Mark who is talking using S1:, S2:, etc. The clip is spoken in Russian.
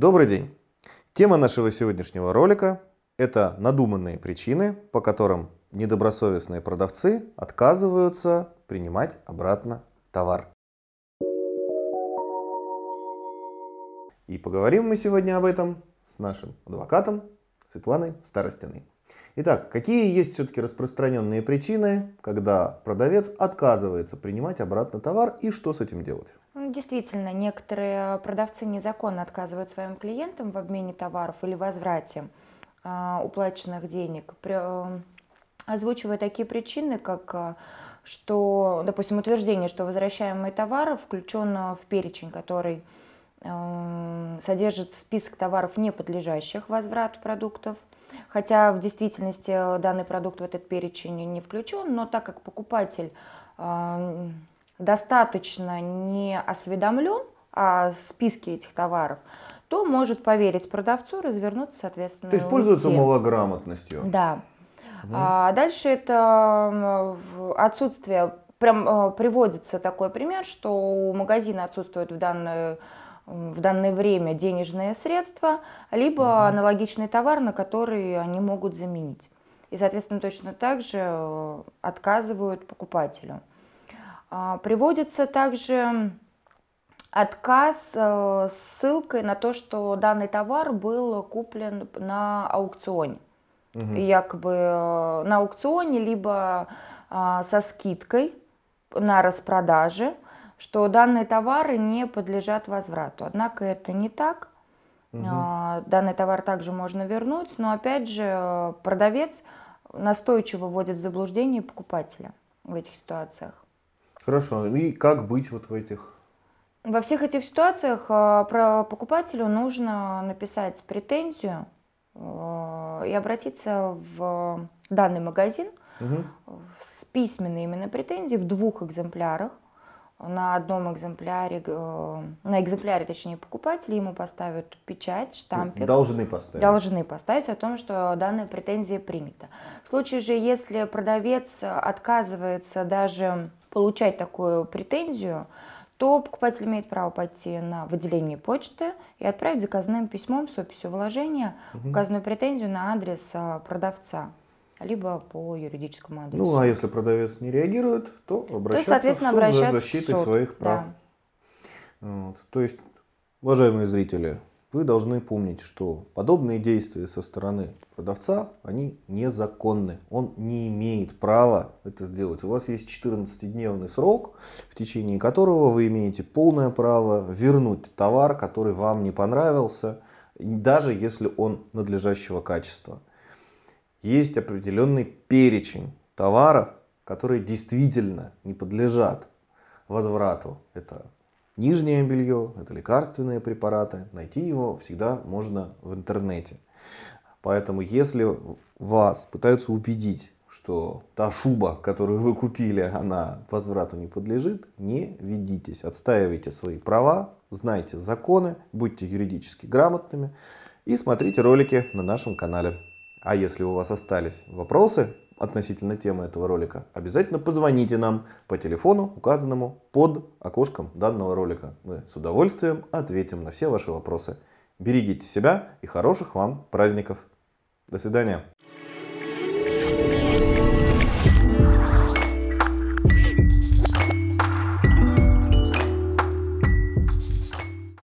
S1: Добрый день! Тема нашего сегодняшнего ролика – это надуманные причины, по которым недобросовестные продавцы отказываются принимать обратно товар. И поговорим мы сегодня об этом с нашим адвокатом Светланой Старостиной. Итак, какие есть все-таки распространенные причины, когда продавец отказывается принимать обратно товар и что с этим делать?
S2: Ну, действительно, некоторые продавцы незаконно отказывают своим клиентам в обмене товаров или возврате э, уплаченных денег, при, э, озвучивая такие причины, как э, что, допустим, утверждение, что возвращаемый товар включен в перечень, который э, содержит список товаров, не подлежащих возврату продуктов, хотя в действительности данный продукт в этот перечень не включен, но так как покупатель э, достаточно не осведомлен о списке этих товаров, то может поверить продавцу, развернуться, соответственно.
S1: То есть пользуется уйти. малограмотностью.
S2: Да. Угу. А дальше это отсутствие, прям э, приводится такой пример, что у магазина отсутствует в данное, в данное время денежные средства, либо угу. аналогичный товар, на который они могут заменить. И, соответственно, точно так же э, отказывают покупателю. А, приводится также отказ э, с ссылкой на то, что данный товар был куплен на аукционе. Угу. Якобы э, на аукционе, либо а, со скидкой на распродаже, что данные товары не подлежат возврату. Однако это не так. Угу. Данный товар также можно вернуть, но опять же продавец настойчиво вводит в заблуждение покупателя в этих ситуациях.
S1: Хорошо. И как быть вот в этих?
S2: Во всех этих ситуациях э, про покупателю нужно написать претензию э, и обратиться в данный магазин угу. с письменной именно претензией в двух экземплярах. На одном экземпляре, э, на экземпляре, точнее, покупатель ему поставят печать, штампик.
S1: Должны поставить.
S2: Должны поставить о том, что данная претензия принята. В случае же, если продавец отказывается даже получать такую претензию, то покупатель имеет право пойти на выделение почты и отправить заказным письмом с описью вложения угу. указанную претензию на адрес а, продавца либо по юридическому адресу.
S1: Ну, а если продавец не реагирует, то обращаться то, соответственно, в суд за защитой своих прав. Да. Вот. То есть, уважаемые зрители, вы должны помнить, что подобные действия со стороны продавца, они незаконны. Он не имеет права это сделать. У вас есть 14-дневный срок, в течение которого вы имеете полное право вернуть товар, который вам не понравился, даже если он надлежащего качества. Есть определенный перечень товаров, которые действительно не подлежат возврату. Это нижнее белье, это лекарственные препараты. Найти его всегда можно в интернете. Поэтому если вас пытаются убедить, что та шуба, которую вы купили, она возврату не подлежит, не ведитесь. Отстаивайте свои права, знайте законы, будьте юридически грамотными и смотрите ролики на нашем канале. А если у вас остались вопросы относительно темы этого ролика, обязательно позвоните нам по телефону, указанному под окошком данного ролика. Мы с удовольствием ответим на все ваши вопросы. Берегите себя и хороших вам праздников. До свидания.